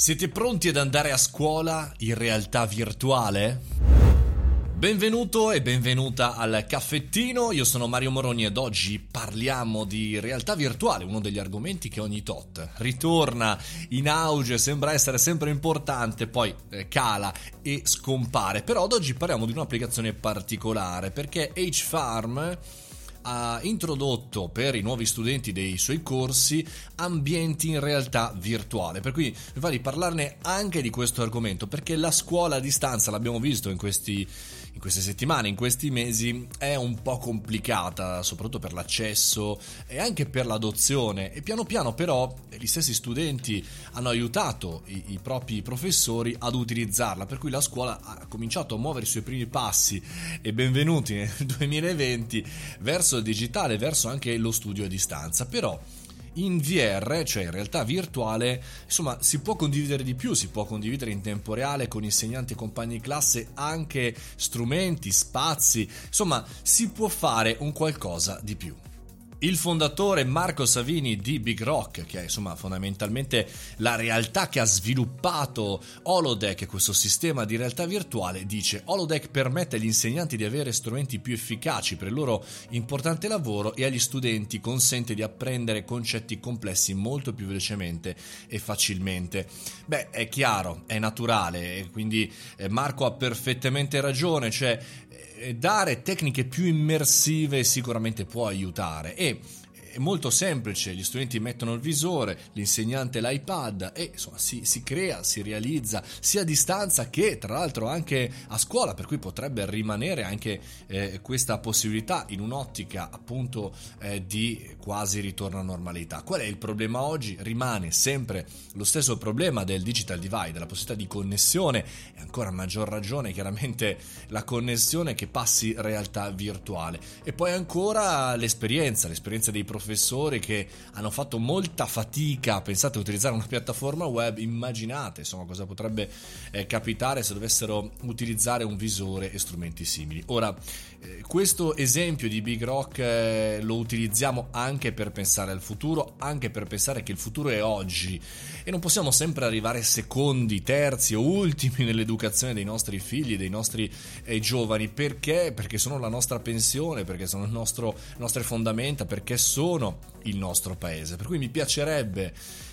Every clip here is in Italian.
Siete pronti ad andare a scuola in realtà virtuale? Benvenuto e benvenuta al caffettino, io sono Mario Moroni ed oggi parliamo di realtà virtuale, uno degli argomenti che ogni tot ritorna in auge, sembra essere sempre importante, poi eh, cala e scompare, però ad oggi parliamo di un'applicazione particolare perché H-Farm ha introdotto per i nuovi studenti dei suoi corsi ambienti in realtà virtuale. Per cui mi va di parlarne anche di questo argomento perché la scuola a distanza, l'abbiamo visto in questi in queste settimane, in questi mesi, è un po' complicata, soprattutto per l'accesso e anche per l'adozione. E piano piano però gli stessi studenti hanno aiutato i, i propri professori ad utilizzarla, per cui la scuola ha cominciato a muovere i suoi primi passi e benvenuti nel 2020 verso il digitale, verso anche lo studio a distanza. Però in VR, cioè in realtà virtuale, insomma, si può condividere di più, si può condividere in tempo reale con insegnanti e compagni di classe anche strumenti, spazi, insomma, si può fare un qualcosa di più. Il fondatore Marco Savini di Big Rock, che è insomma fondamentalmente la realtà che ha sviluppato Holodeck, questo sistema di realtà virtuale, dice Holodeck permette agli insegnanti di avere strumenti più efficaci per il loro importante lavoro e agli studenti consente di apprendere concetti complessi molto più velocemente e facilmente. Beh, è chiaro, è naturale, quindi eh, Marco ha perfettamente ragione, cioè dare tecniche più immersive sicuramente può aiutare. E è molto semplice, gli studenti mettono il visore, l'insegnante l'iPad e insomma si, si, crea, si realizza sia a distanza che tra l'altro anche a scuola, per cui potrebbe rimanere anche eh, questa possibilità in un'ottica appunto eh, di quasi ritorno a normalità. Qual è il problema oggi? Rimane sempre lo stesso problema del digital divide, la possibilità di connessione e ancora maggior ragione chiaramente la connessione che passi realtà virtuale e poi ancora l'esperienza, l'esperienza dei professori professori che hanno fatto molta fatica, pensate a utilizzare una piattaforma web, immaginate insomma cosa potrebbe eh, capitare se dovessero utilizzare un visore e strumenti simili. Ora, eh, questo esempio di Big Rock eh, lo utilizziamo anche per pensare al futuro, anche per pensare che il futuro è oggi e non possiamo sempre arrivare secondi, terzi o ultimi nell'educazione dei nostri figli, dei nostri eh, giovani, perché? Perché sono la nostra pensione, perché sono le nostre fondamenta, perché sono sono il nostro paese. Per cui mi piacerebbe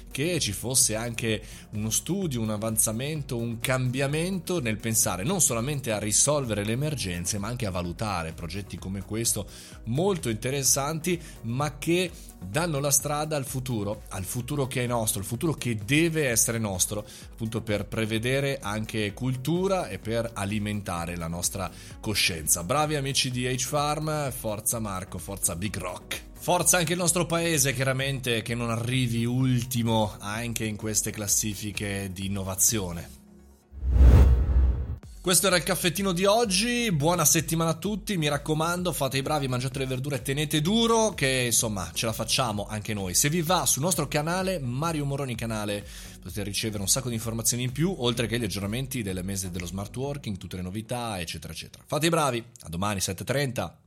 che ci fosse anche uno studio, un avanzamento, un cambiamento nel pensare non solamente a risolvere le emergenze, ma anche a valutare progetti come questo molto interessanti, ma che danno la strada al futuro, al futuro che è nostro, il futuro che deve essere nostro, appunto per prevedere anche cultura e per alimentare la nostra coscienza. Bravi amici di H-Farm, forza Marco, forza Big Rock. Forza anche il nostro paese, chiaramente, che non arrivi ultimo anche in queste classifiche di innovazione. Questo era il caffettino di oggi, buona settimana a tutti, mi raccomando fate i bravi, mangiate le verdure, tenete duro che insomma ce la facciamo anche noi. Se vi va sul nostro canale, Mario Moroni canale, potete ricevere un sacco di informazioni in più, oltre che gli aggiornamenti del mese dello smart working, tutte le novità eccetera eccetera. Fate i bravi, a domani 7.30.